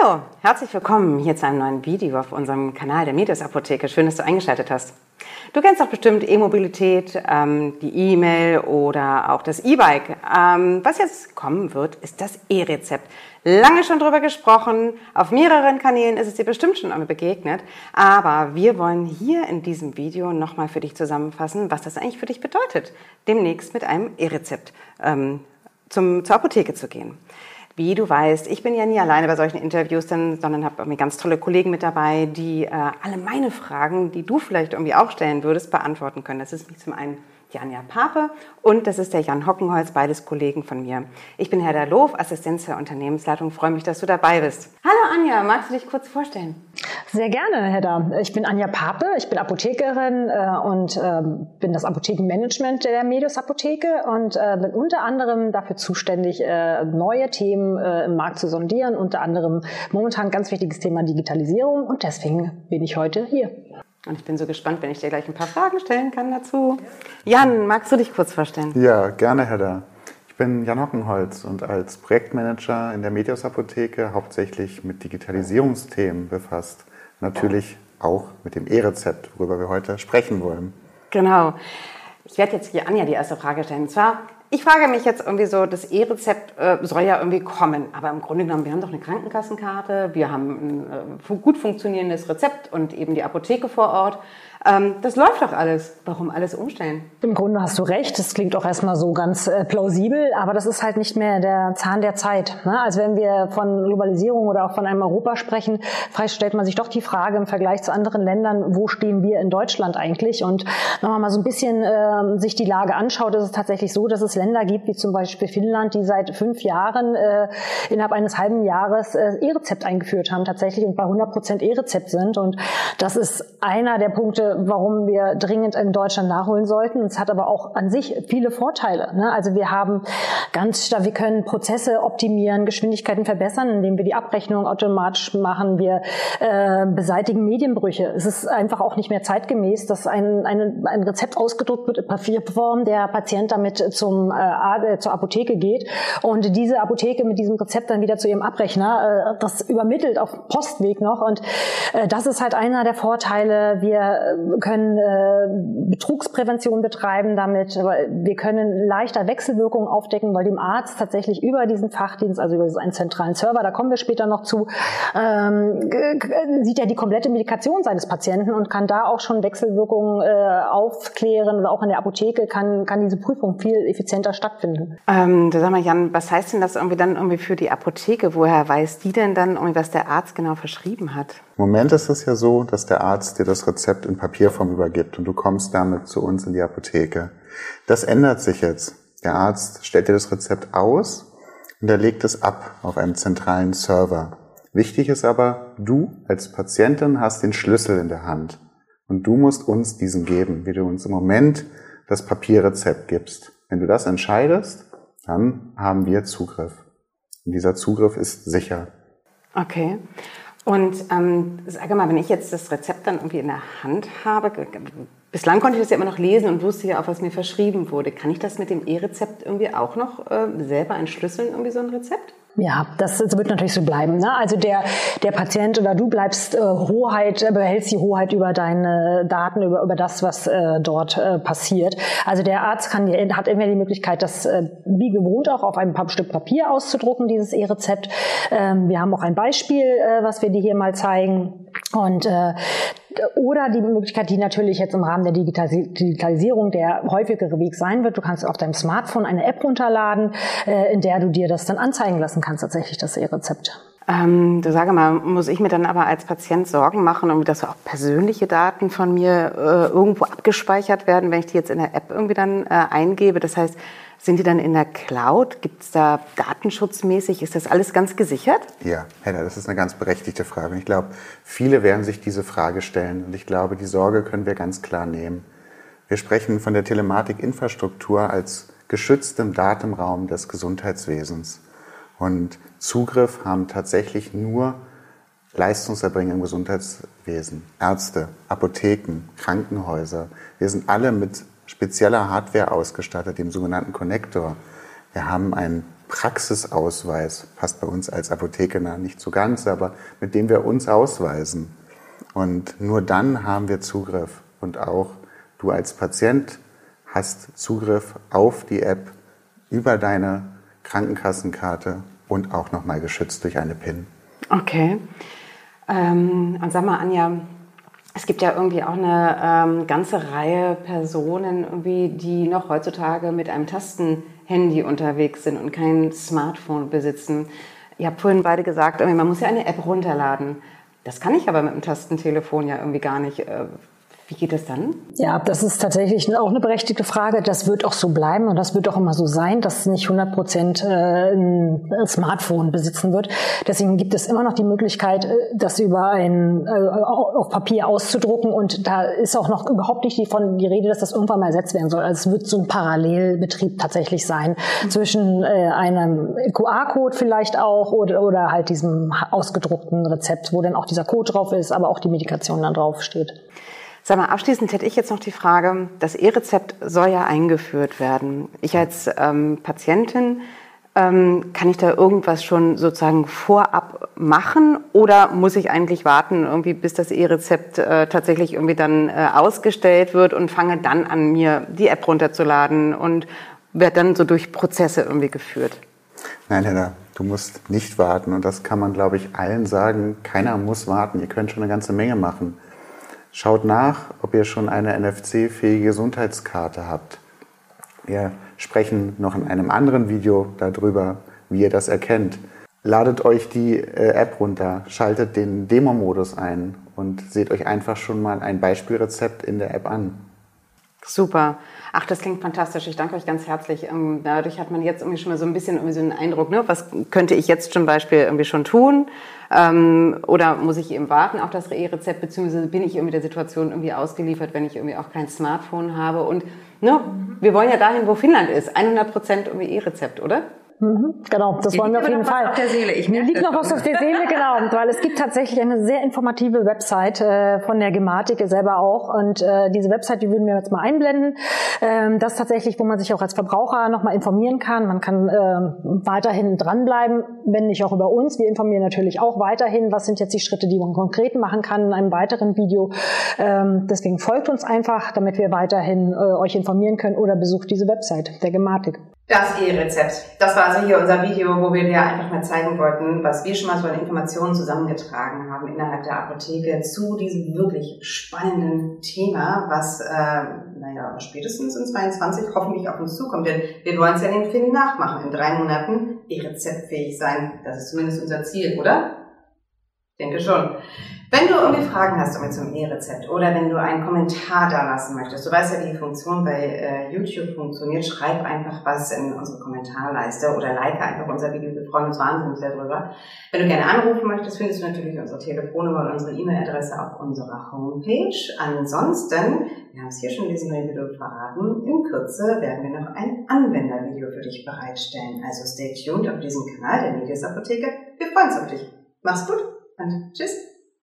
Hallo, herzlich willkommen hier zu einem neuen Video auf unserem Kanal der Medias Apotheke. Schön, dass du eingeschaltet hast. Du kennst doch bestimmt E-Mobilität, ähm, die E-Mail oder auch das E-Bike. Ähm, was jetzt kommen wird, ist das E-Rezept. Lange schon drüber gesprochen, auf mehreren Kanälen ist es dir bestimmt schon einmal begegnet, aber wir wollen hier in diesem Video nochmal für dich zusammenfassen, was das eigentlich für dich bedeutet, demnächst mit einem E-Rezept ähm, zum, zur Apotheke zu gehen. Wie du weißt, ich bin ja nie alleine bei solchen Interviews, denn, sondern habe mir ganz tolle Kollegen mit dabei, die äh, alle meine Fragen, die du vielleicht irgendwie auch stellen würdest, beantworten können. Das ist zum einen Janja Pape und das ist der Jan Hockenholz, beides Kollegen von mir. Ich bin Herr Loof, Assistenz der Unternehmensleitung. Freue mich, dass du dabei bist. Hallo Anja, magst du dich kurz vorstellen? Sehr gerne, Hedda. Ich bin Anja Pape, ich bin Apothekerin äh, und äh, bin das Apothekenmanagement der Medius Apotheke und äh, bin unter anderem dafür zuständig, äh, neue Themen äh, im Markt zu sondieren, unter anderem momentan ganz wichtiges Thema Digitalisierung und deswegen bin ich heute hier. Und ich bin so gespannt, wenn ich dir gleich ein paar Fragen stellen kann dazu. Jan, magst du dich kurz vorstellen? Ja, gerne, Hedda. Ich bin Jan Hockenholz und als Projektmanager in der Medios Apotheke hauptsächlich mit Digitalisierungsthemen befasst. Natürlich auch mit dem E-Rezept, worüber wir heute sprechen wollen. Genau. Ich werde jetzt hier Anja die erste Frage stellen. Und zwar, ich frage mich jetzt irgendwie so, das E-Rezept äh, soll ja irgendwie kommen, aber im Grunde genommen, wir haben doch eine Krankenkassenkarte, wir haben ein äh, gut funktionierendes Rezept und eben die Apotheke vor Ort. Ähm, das läuft doch alles. Warum alles umstellen? Im Grunde hast du recht. Das klingt auch erstmal so ganz äh, plausibel, aber das ist halt nicht mehr der Zahn der Zeit. Ne? Also wenn wir von Globalisierung oder auch von einem Europa sprechen, stellt man sich doch die Frage im Vergleich zu anderen Ländern, wo stehen wir in Deutschland eigentlich? Und wenn man mal so ein bisschen äh, sich die Lage anschaut, ist es tatsächlich so, dass es Länder gibt, wie zum Beispiel Finnland, die seit fünf Jahren äh, innerhalb eines halben Jahres äh, E-Rezept eingeführt haben tatsächlich und bei 100 Prozent E-Rezept sind. Und das ist einer der Punkte, warum wir dringend in Deutschland nachholen sollten. Es hat aber auch an sich viele Vorteile. Ne? Also wir haben ganz wir können Prozesse optimieren, Geschwindigkeiten verbessern, indem wir die Abrechnung automatisch machen. Wir äh, beseitigen Medienbrüche. Es ist einfach auch nicht mehr zeitgemäß, dass ein, ein, ein Rezept ausgedruckt wird in Papierform, der Patient damit zum, äh, zur Apotheke geht und diese Apotheke mit diesem Rezept dann wieder zu ihrem Abrechner äh, das übermittelt auf Postweg noch. Und äh, das ist halt einer der Vorteile. Wir können äh, Betrugsprävention betreiben damit. Wir können leichter Wechselwirkungen aufdecken, weil dem Arzt tatsächlich über diesen Fachdienst, also über einen zentralen Server, da kommen wir später noch zu, ähm, sieht er die komplette Medikation seines Patienten und kann da auch schon Wechselwirkungen äh, aufklären oder auch in der Apotheke kann, kann diese Prüfung viel effizienter stattfinden. Ähm, sag mal, Jan, was heißt denn das irgendwie dann irgendwie für die Apotheke? Woher weiß die denn dann irgendwie, was der Arzt genau verschrieben hat? Im Moment ist es ja so, dass der Arzt dir das Rezept in Papierform übergibt und du kommst damit zu uns in die Apotheke. Das ändert sich jetzt. Der Arzt stellt dir das Rezept aus und er legt es ab auf einem zentralen Server. Wichtig ist aber, du als Patientin hast den Schlüssel in der Hand und du musst uns diesen geben, wie du uns im Moment das Papierrezept gibst. Wenn du das entscheidest, dann haben wir Zugriff. Und dieser Zugriff ist sicher. Okay. Und ähm, sage mal, wenn ich jetzt das Rezept dann irgendwie in der Hand habe, bislang konnte ich das ja immer noch lesen und wusste ja auch, was mir verschrieben wurde. Kann ich das mit dem E-Rezept irgendwie auch noch äh, selber entschlüsseln, irgendwie so ein Rezept? Ja, das wird natürlich so bleiben. Ne? Also der, der Patient oder du bleibst äh, Hoheit, äh, behältst die Hoheit über deine Daten, über, über das, was äh, dort äh, passiert. Also der Arzt kann, hat immer die Möglichkeit, das äh, wie gewohnt auch auf einem Stück Papier auszudrucken, dieses E-Rezept. Ähm, wir haben auch ein Beispiel, äh, was wir dir hier mal zeigen. Und äh, oder die Möglichkeit, die natürlich jetzt im Rahmen der Digitalisierung der häufigere Weg sein wird. Du kannst auf deinem Smartphone eine App runterladen, äh, in der du dir das dann anzeigen lassen kannst, tatsächlich das E-Rezept. Ähm, du sage mal, muss ich mir dann aber als Patient Sorgen machen, dass auch persönliche Daten von mir äh, irgendwo abgespeichert werden, wenn ich die jetzt in der App irgendwie dann äh, eingebe? Das heißt, sind die dann in der Cloud? Gibt es da datenschutzmäßig? Ist das alles ganz gesichert? Ja, Hedda, das ist eine ganz berechtigte Frage. ich glaube, viele werden sich diese Frage stellen. Und ich glaube, die Sorge können wir ganz klar nehmen. Wir sprechen von der Telematikinfrastruktur als geschütztem Datenraum des Gesundheitswesens. Und Zugriff haben tatsächlich nur Leistungserbringer im Gesundheitswesen, Ärzte, Apotheken, Krankenhäuser. Wir sind alle mit spezieller Hardware ausgestattet, dem sogenannten Connector. Wir haben ein Praxisausweis, passt bei uns als Apotheker nicht so ganz, aber mit dem wir uns ausweisen. Und nur dann haben wir Zugriff. Und auch du als Patient hast Zugriff auf die App über deine Krankenkassenkarte und auch nochmal geschützt durch eine PIN. Okay. Ähm, und sag mal, Anja, es gibt ja irgendwie auch eine ähm, ganze Reihe Personen, irgendwie, die noch heutzutage mit einem Tastenhandy unterwegs sind und kein Smartphone besitzen. Ihr habt vorhin beide gesagt, man muss ja eine App runterladen. Das kann ich aber mit dem Tastentelefon ja irgendwie gar nicht. Äh, wie geht es dann? Ja, das ist tatsächlich auch eine berechtigte Frage. Das wird auch so bleiben und das wird auch immer so sein, dass nicht 100 Prozent äh, ein Smartphone besitzen wird. Deswegen gibt es immer noch die Möglichkeit, äh, das über ein äh, auf Papier auszudrucken und da ist auch noch überhaupt nicht von die Rede, dass das irgendwann mal ersetzt werden soll. Also es wird so ein Parallelbetrieb tatsächlich sein mhm. zwischen einem QR-Code vielleicht auch oder, oder halt diesem ausgedruckten Rezept, wo dann auch dieser Code drauf ist, aber auch die Medikation dann drauf steht. Sag mal, abschließend hätte ich jetzt noch die Frage, das E-Rezept soll ja eingeführt werden. Ich als ähm, Patientin, ähm, kann ich da irgendwas schon sozusagen vorab machen oder muss ich eigentlich warten, irgendwie, bis das E-Rezept äh, tatsächlich irgendwie dann äh, ausgestellt wird und fange dann an, mir die App runterzuladen und werde dann so durch Prozesse irgendwie geführt? Nein, Hedda, du musst nicht warten und das kann man, glaube ich, allen sagen. Keiner muss warten. Ihr könnt schon eine ganze Menge machen. Schaut nach, ob ihr schon eine NFC-fähige Gesundheitskarte habt. Wir sprechen noch in einem anderen Video darüber, wie ihr das erkennt. Ladet euch die äh, App runter, schaltet den Demo-Modus ein und seht euch einfach schon mal ein Beispielrezept in der App an. Super. Ach, das klingt fantastisch. Ich danke euch ganz herzlich. Ähm, dadurch hat man jetzt irgendwie schon mal so ein bisschen irgendwie so einen Eindruck, ne? was könnte ich jetzt zum Beispiel irgendwie schon tun? Ähm, oder muss ich eben warten auf das E-Rezept, beziehungsweise bin ich irgendwie der Situation irgendwie ausgeliefert, wenn ich irgendwie auch kein Smartphone habe? Und ne, wir wollen ja dahin, wo Finnland ist. 100 Prozent irgendwie E-Rezept, oder? Mhm, genau, das Mir wollen wir auf jeden Fall. Auf der Seele. Ich Mir liegt noch was auf der Seele, genau, weil es gibt tatsächlich eine sehr informative Website äh, von der Gematik selber auch und äh, diese Website, die würden wir jetzt mal einblenden. Ähm, das tatsächlich, wo man sich auch als Verbraucher nochmal informieren kann. Man kann ähm, weiterhin dranbleiben, wenn nicht auch über uns. Wir informieren natürlich auch weiterhin, was sind jetzt die Schritte, die man konkret machen kann in einem weiteren Video. Ähm, deswegen folgt uns einfach, damit wir weiterhin äh, euch informieren können oder besucht diese Website der Gematik. Das E-Rezept. Das war also hier unser Video, wo wir dir einfach mal zeigen wollten, was wir schon mal so an Informationen zusammengetragen haben innerhalb der Apotheke zu diesem wirklich spannenden Thema, was, äh, naja, spätestens in 22 hoffentlich auf uns zukommt. Denn wir wollen es ja den Film nachmachen. In drei Monaten E-Rezeptfähig sein. Das ist zumindest unser Ziel, oder? Denke schon. Wenn du irgendwie Fragen hast irgendwie zum E-Rezept oder wenn du einen Kommentar da lassen möchtest, du weißt ja, wie die Funktion bei äh, YouTube funktioniert, schreib einfach was in unsere Kommentarleiste oder like einfach unser Video, wir freuen uns wahnsinnig darüber. Wenn du gerne anrufen möchtest, findest du natürlich unsere Telefonnummer und unsere E-Mail-Adresse auf unserer Homepage. Ansonsten, wir haben es hier schon in diesem Video verraten, in Kürze werden wir noch ein Anwendervideo für dich bereitstellen. Also stay tuned auf diesem Kanal der Medias Apotheke. Wir freuen uns auf dich. Mach's gut! And just